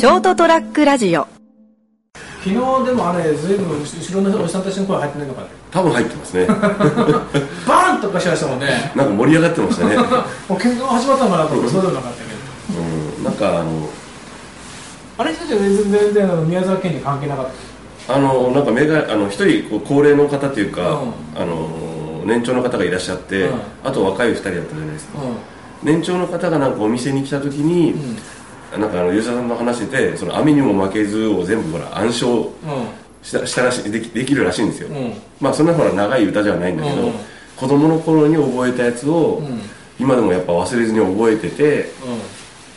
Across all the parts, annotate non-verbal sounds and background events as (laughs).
ショートトラックラジオ。昨日でもあれずいぶん後ろのおじさんたちの声入ってないのかね多分入ってますね。(laughs) バーンとかしましたもんね。なんか盛り上がってましたね。(laughs) もう喧嘩が始まったのかなと思ってそうでもなかったけど。うん。なんかあのあれたちは全然全然あの宮沢県に関係なかったあのなんか目があの一人こう高齢の方っていうか、うん。あの年長の方がいらっしゃって、うん。あと若い二人だったじゃないですか、う年長の方がなんかお店に来た時に、なんかあの吉田さんの話でその雨にも負けずを全部ほら暗唱んうん。したしたらしできできるらしいんですよ、うん。まあそんなほら長い歌じゃないんだけど、うん子供の頃に覚えたやつを、うん。今でもやっぱ忘れずに覚えてて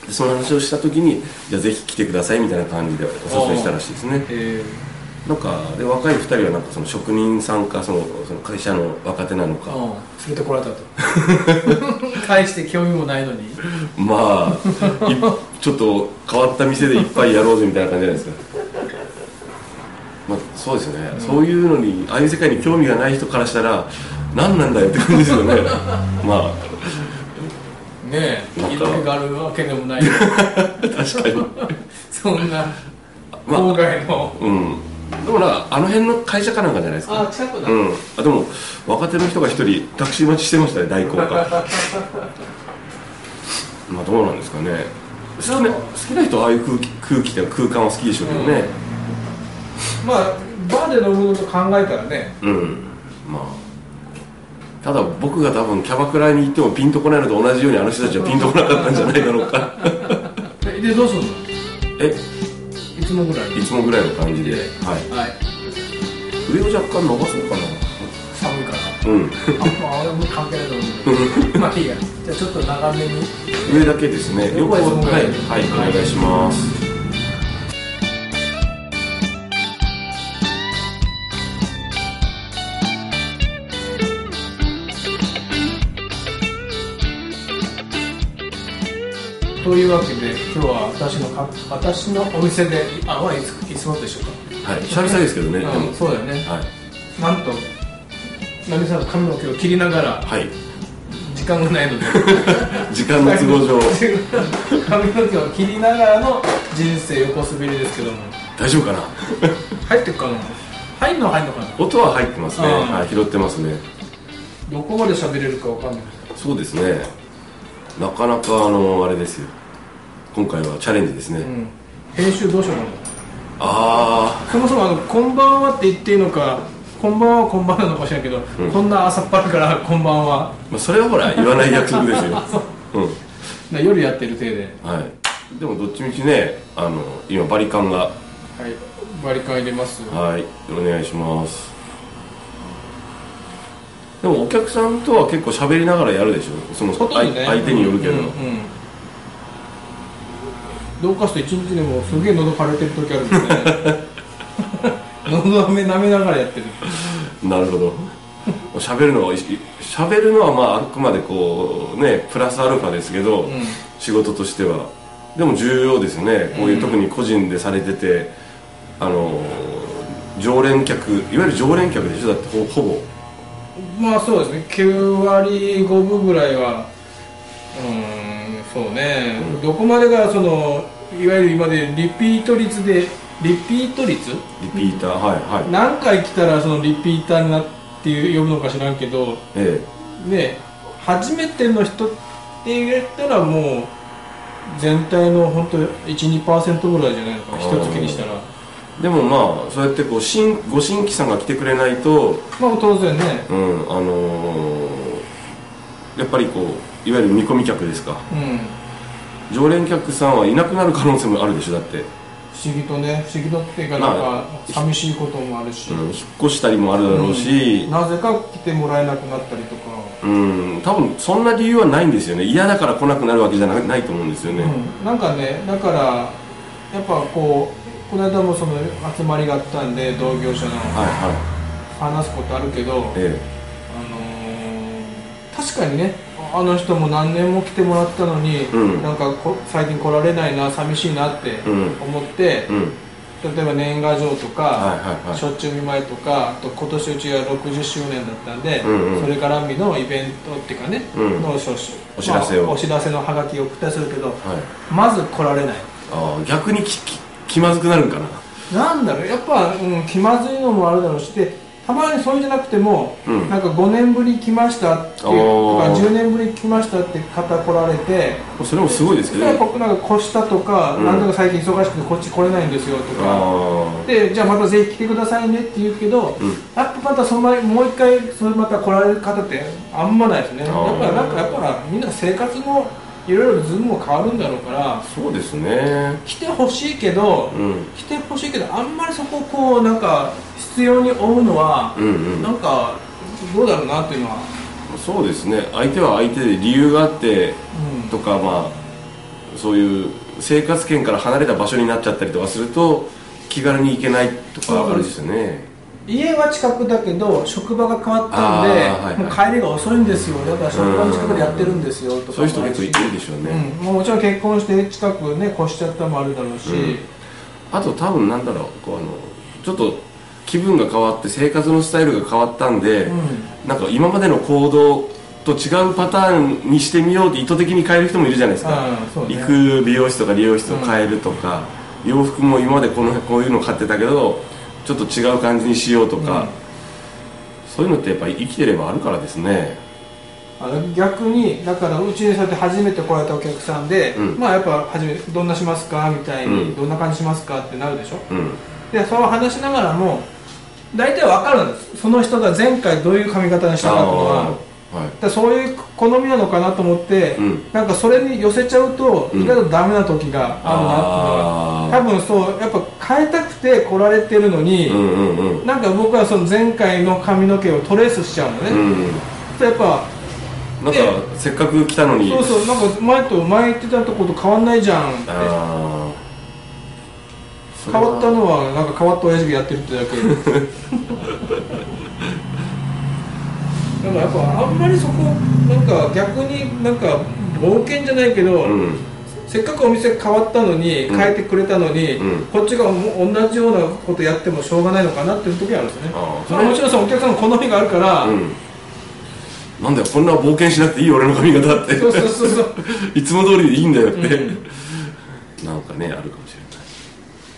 その話をした時にじゃあぜひ来てくださいみたいな感じでお誘いしたらしいですね。えなんかで若い2人はなんかその職人さんかそのその会社の若手なのか、ーうん。連れてこられたと。(laughs) 大して興味もないのに。まあいちょっと変わった店でいっぱいやろうぜみたいな感じじゃないですか。まあそうですよね、そういうのにああいう世界に興味がない人からしたら何なんだよって感じですよね。(laughs) まねえ色気があるわけでもないあ (laughs) 確かに。そんなまあ郊外の。うんでもなんかあの辺の会社かなんかじゃないですか。あ近くだ。うん。あでも若手の人が一人タクシー待ちしてましたね代行かまあどうなんですかね。好きな好きな人はああいう空気空気って空間は好きでしょうけどね。まあバーで飲むのと考えたらね。うん、まあ。ただ僕が多分キャバクラに行ってもピンとこないのと同じようにあの人たちはピンとこなかったんじゃないだろうか。(laughs) えでどうするの？えいつもぐらい？いつもぐらいの感じで、はい、はい。上を若干伸ばそうか寒いからな。うん。あまあ俺も関係ないと思うけど (laughs) まあいいや。じゃあちょっと長めに。上だけですね。横はい、はい、お願いしますというわけで今日は私のか私のお店であはいついつもでしょうはい。久々ですけどね、うん、そうだよね。はい。なんと成さんの髪の毛を切りながらはい。時間がないので。(laughs) 時間の都合上。(laughs) 髪の毛を切りながらの人生横滑りですけども。大丈夫かな？入ってるかな？入んのは入んのかな？音は入ってますね、うん。はい、拾ってますね。どこまで喋れるかわかんない。そうですねなかなかあのあれですよ。今回はチャレンジですね、うん。編集どうしようかな。あそもそもあの「こんばんは」って言っていいのか「こんばんはこんばんは」なのかもしれないけど、うん。こんな朝っぱらから「こんばんは。あ、まあ、それはほら言わない約束ですよ。(laughs) う。ん」な夜やってる体で。はい。でもどっちみちねあの今バリカンが。はい。バリカン入れます。はい。お願いしますでもお客さんとは結構喋りながらやるでしょ。その相相手によるけど、うんうんどうかすと一日でもすげえ喉枯れてる時あるんでね。喉飴舐めながらやってる。なるほど。喋るのは喋るのはまああくまでこうねプラスアルファですけど、ん。仕事としては。でも重要ですよね。こういう、特に個人でされててあの常連客いわゆる常連客でしょ。だってほほぼまあそうですね。9割5分ぐらいはうーんそうね、どこまでがそのいわゆる今までリピート率でリピート率？リピーター？はいはい。何回来たらそのリピーターになっていう呼ぶのか知らんけどえね初めての人って言ったらもう全体の本当12%ぐらいじゃないのか一月にしたら。えでもまあそうやってこう新ご新規さんが来てくれないとまあ当然ね。うんあのーやっぱりこういわゆる見込み客ですか。うん。常連客さんはいなくなる可能性もあるでしょだって、不思議とね不思議とっていうかなんか寂しいこともあるし、うん、引っ越したりもあるだろうし、なぜか来てもらえなくなったりとか、うん、多分そんな理由はないんですよね。嫌だから来なくなるわけじゃなないと思うんですよね、うん。なんかねだからやっぱこうこの間もその集まりがあったんで同業者の話すことあるけど、あのー確かにねあの人も何年も来てもらったのに、うん。なんかこ最近来られないな寂しいなってうん。思ってえ、うん。例えば年賀状とか、しょっちゅう見舞いとかあと今年うちが60周年だったんで、うんうん。それ絡みのイベントっていうかね、うん。のおお知らせを。まあお知らせのハガキを送ったりするけどはい。まず来られない。逆にきき気まずくなるんかな。なんだろう。やっぱ、うん、気まずいのもあるだろうしでたまにそうじゃなくても、うん。なんか5年ぶり来ましたっていうとかおー10年ぶり来ましたって方来られてそれもすごいですけどでね僕なんか越したとか、うん。なんとか最近忙しくてこっち来れないんですよとか。あでじゃあまたぜひ来てくださいねって言うけど、うん。やっぱまたその前もう一回それまた来られる方ってあんまないですね。やっぱなんかやっぱみんな生活もいろいろズームも変わるんだろうからあそうですね。来てほしいけど、うん。来てほしいけどあんまりそこをこうなんか必要に追うのは、うんうん。なんかどうだろうなっていうのは、そうですね。相手は相手で理由があってうん。とかまあそういう生活圏から離れた場所になっちゃったりとかすると気軽に行けないとかあるんですよね家は近くだけど職場が変わったんで、はいはい。もう帰りが遅いんですよ。だから職場の近くでやってるんですよとかそういう人結構いるでしょうね、うん、もうもちろん結婚して近くね越しちゃったのもあるだろうし、うん。あと多分なんだろうこうあのちょっと気分が変わって生活のスタイルが変わったんで、うん。なんか今までの行動と違うパターンにしてみようって意図的に変える人もいるじゃないですか、ね。行く美容室とか理容室を変えるとか、洋服も今までこのこういうの買ってたけどちょっと違う感じにしようとか、そういうのってやっぱり生きてればあるからですね。あの逆にだからうちにそうやって初めて来られたお客さんで、うん。まあやっぱ初めてどんなしますかみたいに、うん。どんな感じしますかってなるでしょ？うん。でその話しながらも大体わかるんです。その人が前回どういう髪型にしたかっていうのは。い。でそういう好みなのかなと思って、うん。なんかそれに寄せちゃうとうん。意外とダメな時があるなっていうのが、多分そうやっぱ変えたくて来られてるのに、うんうんうん。なんか僕はその前回の髪の毛をトレースしちゃうのね、うんやっぱなんかせっかく来たのに。そうそうなんか前と前言ってたとこと変わんないじゃんって。変わったのはなんか変わった親父がやってるってだけ。(laughs) だからやっぱあんまりそこなんか逆になんか冒険じゃないけど、うんせっかくお店変わったのに、うん。変えてくれたのに、うん。こっちがも同じようなことやってもしょうがないのかなっていう時はあるんですね。それはもちろんそのお客さんの好みがあるから、うん。なんだよこんな冒険しなくていい俺の髪型って。そうそうそうそう。(laughs) いつも通りでいいんだよって、うん。なんかねあるかもし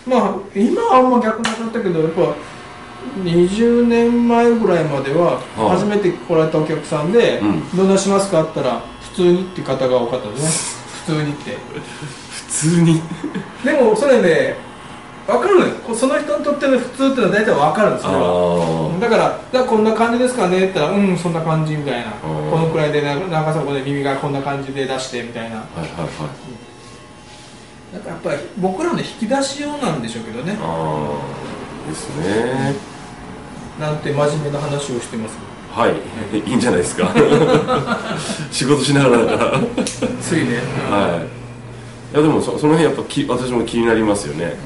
れない。まあ今はあんま逆なかったけどやっぱ20年前ぐらいまでははい初めて来られたお客さんでうん「どんなしますか?」って言ったら「普通に」って方が多かったですね普通にって。普通に。でもそれね分かるのよ。こその人にとっての普通っていうのは大体分かるんですあそれは。あだから「だからこんな感じですかね?」って言ったら「うんそんな感じ」みたいな。ー。このくらいでな長さこで耳がこんな感じで出してみたいな。はいはいはい。だからやっぱり僕らの引き出し用なんでしょうけどね。ああですね。なんて真面目な話をしてますはい。いいんじゃないですか。(laughs) 仕事しながらだから。ついね。はい。いやでもそその辺やっぱき私も気になりますよね。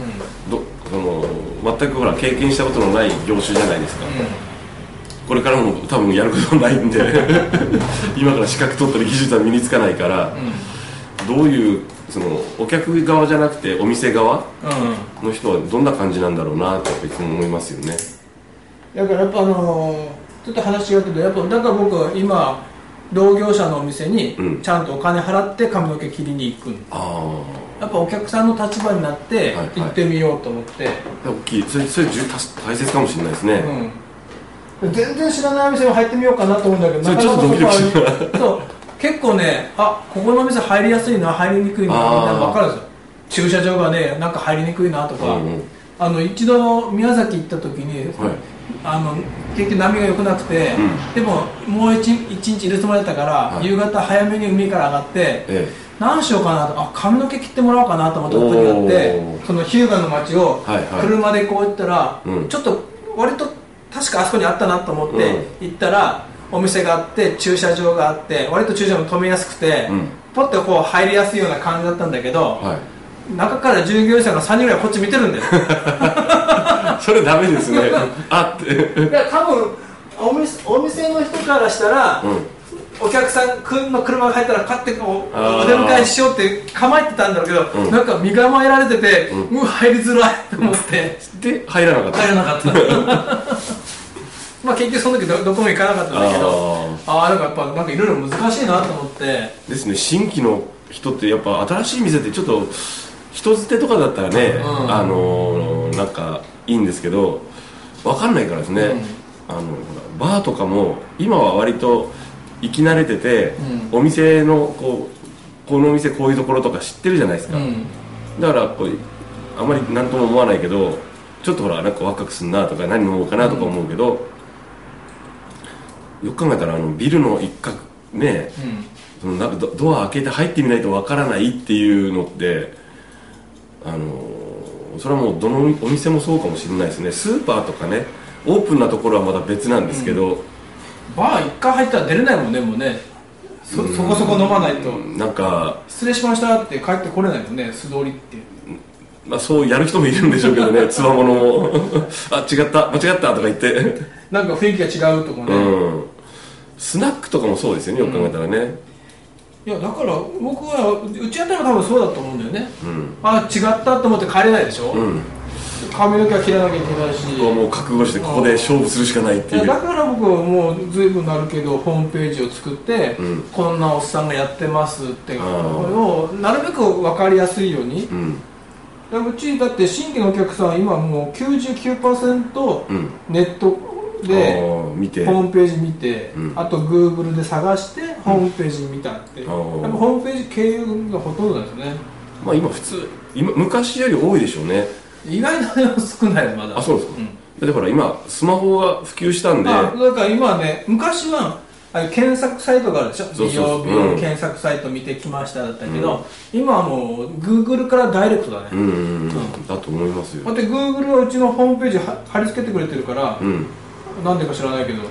うどその全くほら経験したことのない業種じゃないですか、ん。これからも多分やることないんで。(laughs) 今から資格取ったり技術は身につかないからうん。どういうそのお客側じゃなくてお店側うん。の人はどんな感じなんだろうなっていつも思いますよね。だからやっぱあのーちょっと話違うけどやっぱだから僕は今同業者のお店にうん。ちゃんとお金払って髪の毛切りに行くあやっぱお客さんの立場になってはい行ってみようと思って、あ大きい。それそれ重大切かもしれないですね、うん、全然知らないお店に入ってみようかなと思うんだけどそれちょっとドキドキしなかなかそこはそう。結構ねあここのお店入りやすいな入りにくいなみたいなの分かるんですよ。駐車場がねなんか入りにくいなとか、うんうん。あの一度宮崎行った時に、はいあの結局波が良くなくて、うん。でももう一一日いるつもりだったから、はい。夕方早めに海から上がってえ何しようかなとあ髪の毛切ってもらおうかなと思った時があってその日向の街をはいはい。車でこう行ったら、うん。ちょっと割と確かあそこにあったなと思ってうん。行ったら、お店があって駐車場があって割と駐車場も止めやすくて、うん。ポッてこう入りやすいような感じだったんだけど、えはい中から従業員さんが3人ぐらいこっち見てるんだよ。(laughs) それダメですね。(laughs) あって。いや多分お店お店の人からしたら、うん。お客さんの車が入ったら買ってこうお出迎えしようって構えてたんだろうけど、うん。なんか身構えられてて、うもう入りづらいと思って。で入らなかった。入らなかった。(laughs) まあ結局その時どどこも行かなかったんだけどああなんかやっぱなんかいろいろ難しいなと思って。あですね。新規の人ってやっぱ新しい店ってちょっと人捨てとかだったらね、うん。あのーなんかいいんですけど分かんないからですね、あのバーとかも今は割と行き慣れてて、うお店のこうこのお店こういうところとか知ってるじゃないですか、うん。だからこうあまり何とも思わないけどちょっとほらなんか若くすんなとか何飲もうかなとか思うけど、よく考えたらあのビルの一角ねうん。そのなんかドドア開けて入ってみないとわからないっていうのってあのそれはもうどのお店もそうかもしれないですね。スーパーとかねオープンなところはまた別なんですけど、バー一回入ったら出れないもんねもうね。そそこそこ飲まないと。なんか、失礼しましたって帰ってこれないもんね素通りって。まあ、そうやる人もいるんでしょうけどね (laughs) つわものも。(laughs) あ違った間違ったとか言って。なんか雰囲気が違うとかね、うん。スナックとかもそうですよねよく考えたらねいやだから僕はうちやったら多分そうだと思うんだよね。うん。あ違ったと思って帰れないでしょ、うん。髪の毛は切らなきゃいけないし。もう覚悟してここで勝負するしかないっていう。だから僕はもう随分なるけどホームページを作って、うん。こんなおっさんがやってますってこれをなるべく分かりやすいように。うん。うちだって新規のお客さん今もう99%うん。ネットあでー見て。ホームページ見て、うん。あとグーグルで探してホームページ見たって、んやっぱホームページ経由がほとんどなんですよね。まあ今普通今昔より多いでしょうね。意外と少ないのまだ。あそうですか、ん。だってほら今スマホが普及したんで。あだから今はね昔はあ検索サイトがあるでしょ。美容美うん容検索サイト見てきましただったけど、今はもうグーグルからダイレクトだね、うんうん。うん。だと思いますよ。だってグーグルはうちのホームページは貼り付けてくれてるから、うんなんでか知らないけど。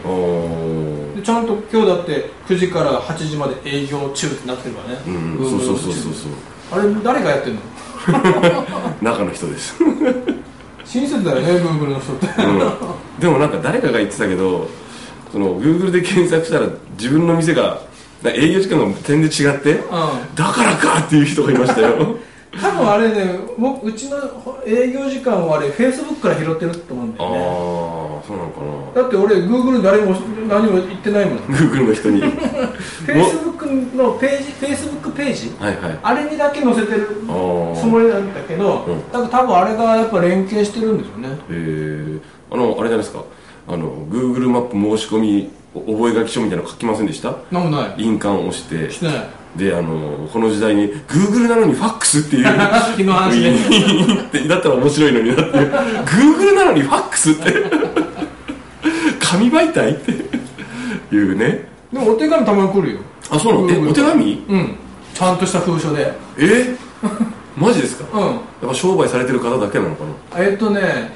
でちゃんと今日だって9時から8時まで営業中ってなってるからね、うんそうそうそうそうそう。あれ誰がやってんの？(laughs) 中の人です、親切だよねグーグルの人って。うん、でもなんか誰かが言ってたけどその Google で検索したら自分の店がな営業時間が全然違ってうだからかっていう人がいましたよ。ん (laughs) 多分あれね僕うちの営業時間をあれフェイスブックから拾ってると思うんだああよねそうなのかだって俺グーグル誰も何も言ってないもん。な Google の人に。はいフェイスブックのページフェイスブックページ？はいあれにだけ載せてるつもりなんだけど、うん。多分多分あれがやっぱ連携してるんですよね。えー、あのあれじゃないですか。あの Google マップ申し込み覚書書みたいなの書きませんでした？なんもない。印鑑を押して。してない。であのこの時代に Google なのにファックスっていう昨日話ね。(laughs) ってだったら面白いのになって。Google なのにファックスって紙媒体って。いうね。でもお手紙たまに来るよ。あそうなの？お手紙？うん。ちゃんとした封書で。え？マジですか？うん。やっぱ商売されてる方だけなのかな？えっとね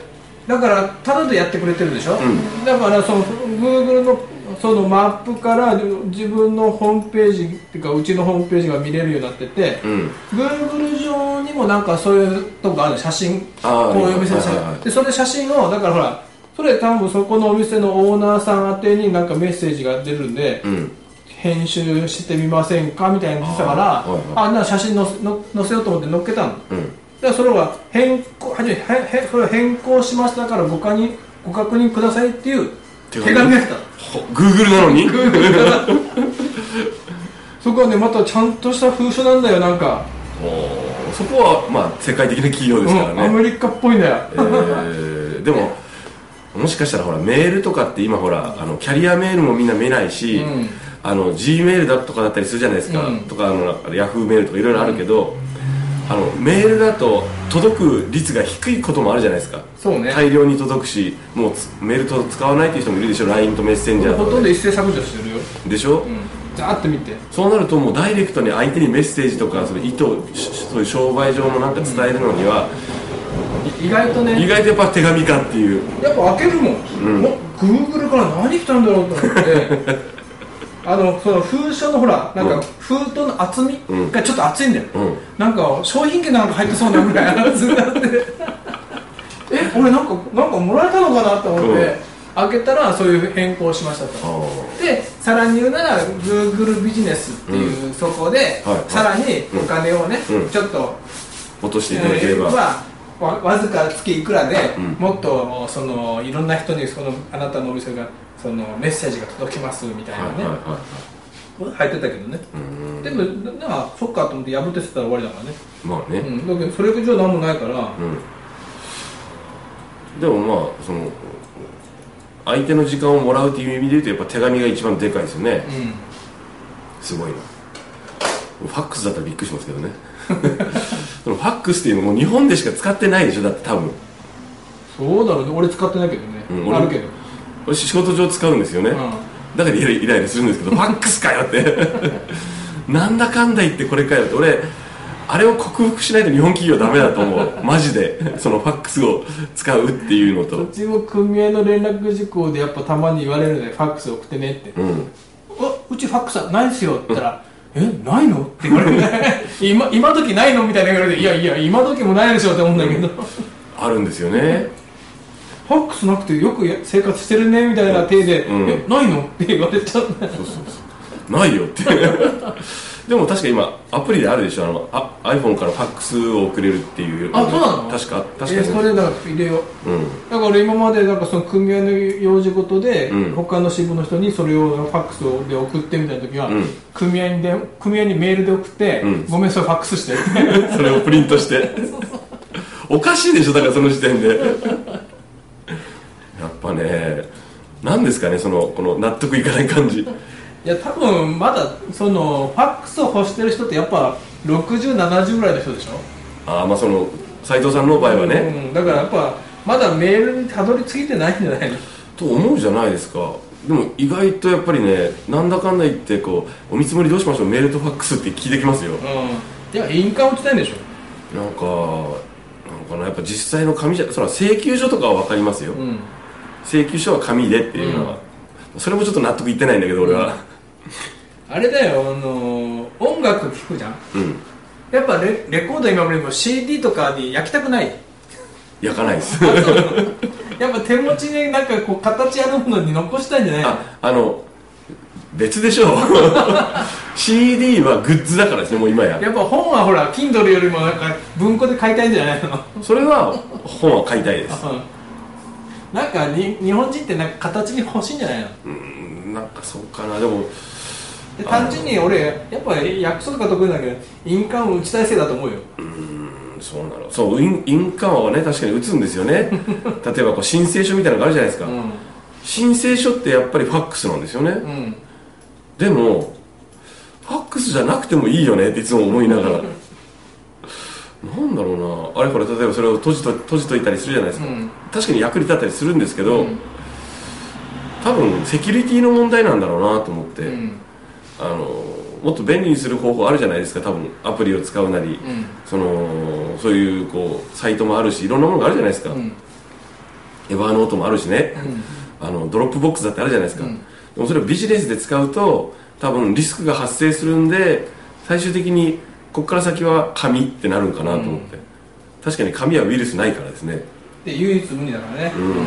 だからタダでやってくれてるでしょ、ん。だからその Google のそのマップから自分のホームページっていうかうちのホームページが見れるようになってて、うん。Google 上にもなんかそういうとこある写真。こういうお店でそれ写真をだからほらそれ多分そこのお店のオーナーさん宛てになんかメッセージが出るんで、うん。編集してみませんかみたいなの言ってたからあな写真のの載せようと思って載っけたの。うん。だからそれは変更はじめへへそれを変更しましたからご確認ご確認くださいっていう手手紙紙が来た。ほ Google なのに？(laughs) そこはねまたちゃんとした封書なんだよなんか、そこはまあ世界的な企業ですからうん、ね、アメリカっぽいんだよ、えーでももしかしたらほらメールとかって今ほらあのキャリアメールもみんな見ないし、うん。あの G メールだとかだったりするじゃないですか、うん。とかあのヤフーメールとかいろいろあるけど、あのメールだと届く率が低いこともあるじゃないですか。そうね。大量に届くしもうつメールと使わないっていう人もいるでしょ。LINE とメッセンジャーほとか。でとんど一斉削除してるよ、でしょ、うん、ざーって見て。そうなるともうダイレクトに相手にメッセージとかその意図しそういう商売上のなんか伝えるのには、意外とね。意外とやっぱ手紙かっていう。やっぱ開けるもん、ん。もう Google から何来たんだろうと思って。(laughs) あのその封書のほらなんか封筒の厚みうん。がちょっと厚いんだよ、うん。なんか商品券なんか入ってそうなぐらい厚にな。っ (laughs) てえ俺なんかなんかもらえたのかなと思って、うん。開けたらそういう変更しましたあとー。でさらに言うなら Google ビジネスっていう、そこで、はいはい。さらにお金をね、うん。ちょっと落としていただければ、えーまあわわずか月いくらで、うん。もっとそのいろんな人にそのあなたのお店がそのメッセージが届きますみたいなね、入ってたけどね。でもなんかそっかと思って破って捨てたら終わりだからね、まあね、うん、だけどそれ以上何もないから、うん。でもまあその相手の時間をもらうっていう意味で言うとやっぱ手紙が一番でかいですよね。うん。すごいな。ファックスだったらびっくりしますけどね (laughs) そのファックスっていうのも日本でしか使ってないでしょ？だって多分。そうだろうね。俺使ってないけどね、うん俺あるけど、俺仕事上使うんですよね、うだからイライラするんですけど (laughs) ファックスかよって。なんだかんだ言ってこれかよって。俺あれを克服しないと日本企業ダメだと思う。(laughs) マジで。そのファックスを使うっていうのん、と。うちも組合の連絡事項でやっぱたまに言われるねファックス送ってねって、うんあうちファックスはないですよって言ったら、えないの？って言われて。(laughs) 今今時ないの？みたいな言われていやいや今時もないでしょって思うんだけど、あるんですよね。ファックスなくてよくや生活してるねみたいな体で、うん。えないの？って言われちゃうねそうそうそう。ないよって (laughs) でも確か今アプリであるでしょあのあ iPhone からファックスを送れるっていう。あそうなの？確か確かに、えそれだから入れよう。うん。だから今までなんかその組合の用事事で、うん。他の支部の人にそれをファックスで送ってみたいな時は、うん。組合にで組合にメールで送って、うん。ごめんそれファックスして。(laughs) それをプリントして。おかしいでしょだからその時点で。やっぱね何ですかねそのこの納得いかない感じいや多分まだそのファックスを欲してる人ってやっぱ6070ぐらいの人でしょ、ああまあその斉藤さんの場合はね、うん、だからやっぱまだメールにたどり着いてないんじゃないの？と思うじゃないですか。でも意外とやっぱりねなんだかんだ言ってこうお見積もりどうしましょう？メールとファックスって聞いてきますよ。うん。いや印鑑打ちたいんでしょ？なんかなんかなやっぱ実際の紙じゃそれは請求書とかは分かりますよ、うん。請求書は紙でっていうのは、それもちょっと納得いってないんだけど俺はあれだよあの音楽聴くじゃん？うん。やっぱレレコード今までも CD とかに焼きたくない？焼かないです。やっぱ手持ちになんかこう形あるものに残したいんじゃないの？ああの別でしょ。(laughs) う CD はグッズだからですねもう今や。やっぱ本はほら Kindle よりもなんか文庫で買いたいんじゃないの？それは本は買いたいです。うん。なんかに日本人ってなんか形に欲しいんじゃないの？うんなんかそうかな。でもで単純に俺やっぱり約束とか得意だけど印鑑を打ちたいせいだと思うよ。うんそうなの。そう印印鑑はね確かに打つんですよね。(laughs) 例えばこう申請書みたいなのがあるじゃないですか、うん。申請書ってやっぱりファックスなんですよね、うん。でもファックスじゃなくてもいいよねっていつも思いながら。なんだろうな。あれこれ例えばそれを閉じと閉じといたりするじゃないですか、うん。確かに役に立ったりするんですけど、うん。多分セキュリティの問題なんだろうなと思って、うんあのもっと便利にする方法あるじゃないですか多分アプリを使うなり、うん。そのそういうこうサイトもあるしいろんなものがあるじゃないですか、うん。 Evernote もあるしね、うん。あの Dropbox だってあるじゃないですか、うん。でもそれをビジネスで使うと多分リスクが発生するんで最終的にここから先は紙ってなるんかなと思って、確かに紙はウイルスないからですね、で唯一無二だからね、うん。で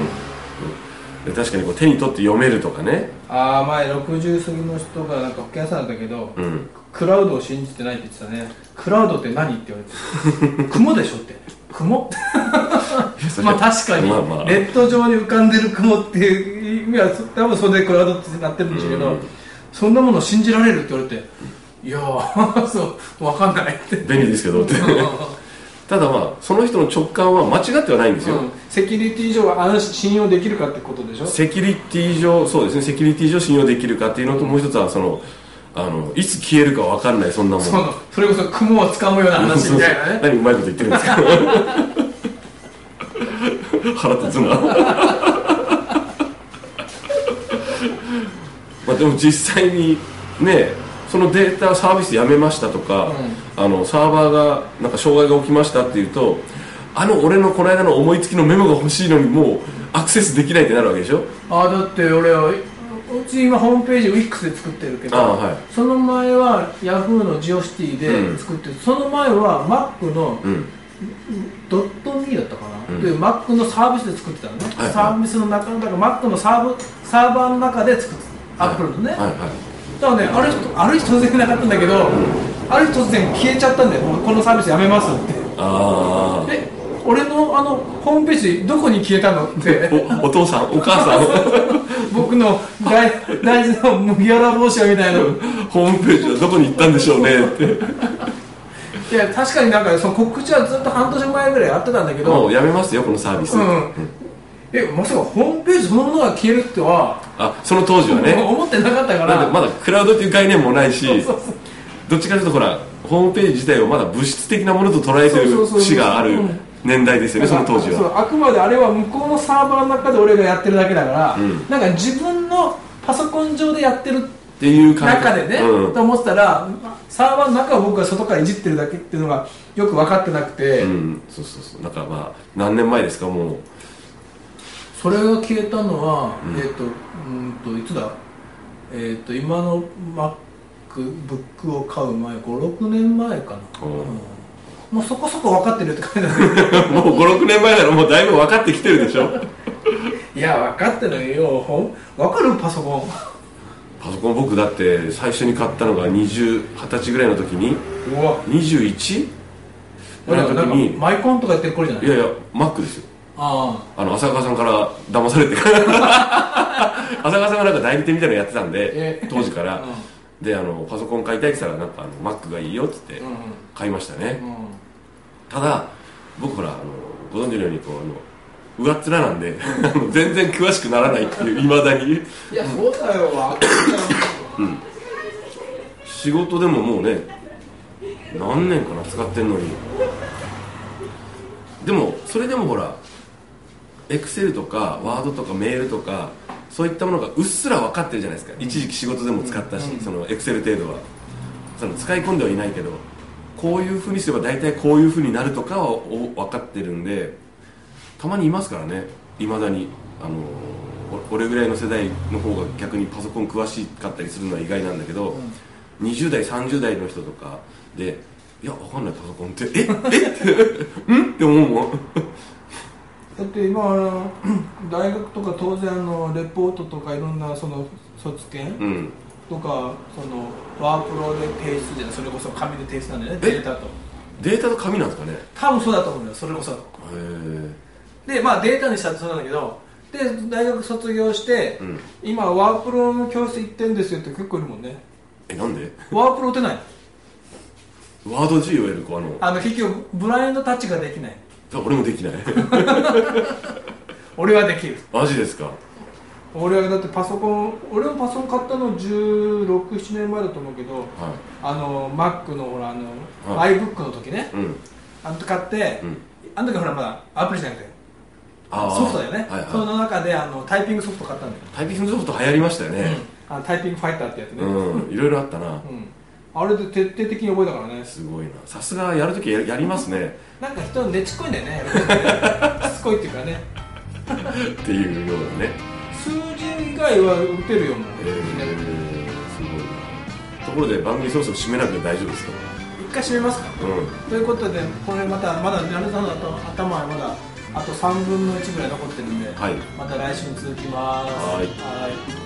確かにこう手に取って読めるとかね、ああ前60過ぎの人がなんか保険屋さんだったけど、うん、クラウドを信じてないって言ってたね。クラウドって何って言われて (laughs) 雲でしょって。雲？(laughs) まあ確かに、まあまあ。レッド上に浮かんでる雲っていう意味はそ多分それでクラウドってなってるんでしょうけど、うん。そんなもの信じられるって言われていやー (laughs) そう分かんないって。便利ですけどってただまあその人の直感は間違ってはないんですよ、うん。セキュリティ上は安心信用できるかってことでしょ？セキュリティ上そうですね。セキュリティ上信用できるかっていうのともう一つはそのあのいつ消えるか分かんないそんなもんそれこそ雲をつかむような話みたいなね。(laughs) 何うまいこと言ってるんですか？(laughs) 腹立つな。(laughs) まあでも実際にねそのデータサービスやめましたとか、あのサーバーがなんか障害が起きましたっていうとあの俺のこの間の思いつきのメモが欲しいのにもうアクセスできないってなるわけでしょ？あだって俺はうち今ホームページ WIX で作ってるけど、あはい。その前は Yahoo のジオシティで作ってる、その前は Mac のうん。ドットミーだったかな、うん。で Mac のサービスで作ってたのね、はいはい。サービスの中のだから Mac のサーブサーバーの中で作ってた、Apple のね、はいはいだからねある日ある日突然なかったんだけど、ある日突然消えちゃったんだよ。このサービスやめますって。ああで俺のあのホームページどこに消えたのって。おお父さんお母さん。(laughs) 僕の大大事な麦わら帽子みたいなホームページはどこに行ったんでしょうね。っていや確かになんかその告知はずっと半年前ぐらいやってたんだけど。もうやめますよこのサービス、うんえまさかホームページそのものが消えるっては。あその当時はね。(laughs) 思ってなかったから。まだクラウドっていう概念もないしどっちかというとほらホームページ自体をまだ物質的なものと捉えてる節があるうん。年代ですよねその当時は。あくまであれは向こうのサーバーの中で俺がやってるだけだから、うん。なんか自分のパソコン上でやってるっていう中でね、うん。と思ってたらサーバーの中を僕が外からいじってるだけっていうのがよく分かってなくて、うん、そうそうそう。だからまあ何年前ですかもうそれが消えたのは、えっ、とうんといつだ？えっ、と今の MacBook を買う前56年前かな、おう。うんもうそこそこ分かってるって書いてある。(laughs) もう56年前ならもうだいぶ分かってきてるでしょ。(laughs) いや分かってるよ。ほん分かる？パソコン。パソコン僕だって最初に買ったのが20 20歳ぐらいの時に。うわ。21? ぐらいの時にマイコンとかやってる頃じゃない？いやいや Mac ですよああの浅川さんから騙されて。(laughs) 浅川さんがなんか代理店みたいなのやってたんでえ当時から、うであのパソコン買いたいって言ったらなんかあの Mac がいいよって言ってんうん。買いましたね、うん。ただ僕ほらあのご存知のようにこうあの上っ面なんで (laughs) 全然詳しくならないっていういまだに。いやそうだよ。分かっ仕事でももうね何年かな使ってんのに。でもそれでもほらエクセルとかワードとかメールとかそういったものがうっすら分かってるじゃないですか、一時期仕事でも使ったし、うん。そのエクセル程度は。その使い込んではいないけどこういうふうにすれば大体こういうふうになるとかはお分かってるんでたまにいますからね。いまだに。あのお俺ぐらいの世代の方が逆にパソコン詳しかったりするのは意外なんだけど、20代30代の人とかで「いや分かんないパソコンって。ええって。(laughs) ん？って思うもんだって今あの大学とか当然あのレポートとかいろんなその卒検うん。とかそのワープロで提出じゃないそれこそ紙で提出なんだよねえ？データと。データと紙なんですかね？へ多分そうだと思うんだよそれこそ。えでまあデータにしたらそうなんだけどで大学卒業して、うん。今ワープロの教室行ってんですよって結構いるもんね。えなんで？ワープロ打てない。ワード G をやる子あの。あの結局ブラインドタッチができない俺もできない。(laughs) 俺はできる。マジですか？俺はだってパソコン俺もパソコン買ったの1617年前だと思うけどはあの Mac のほらあの、は iBook の時ね。いうん。あの時買って、うん。あの時はほらまだアプリじゃなくてソフトだよね、はいはい。その中であのタイピングソフト買ったんだよ、タイピングソフト流行りましたよね。あのタイピングファイターってやつね、うん。いろいろあったな。うんあれで徹底的に覚えたからね。すごいな。さすがやるときややりますね。なんか人ねちっこいんだよね。(laughs) しつこいっていうかね。っていうようなね。数字以外は打てるよもう、えー、すごいな。ところで番組そろそろ締めなくて大丈夫ですか？一回締めますか。うん。ということでこれまたまだナルさんの頭はまだあと3分の1ぐらい残ってるんで、はい。また来週に続きます。はい。はい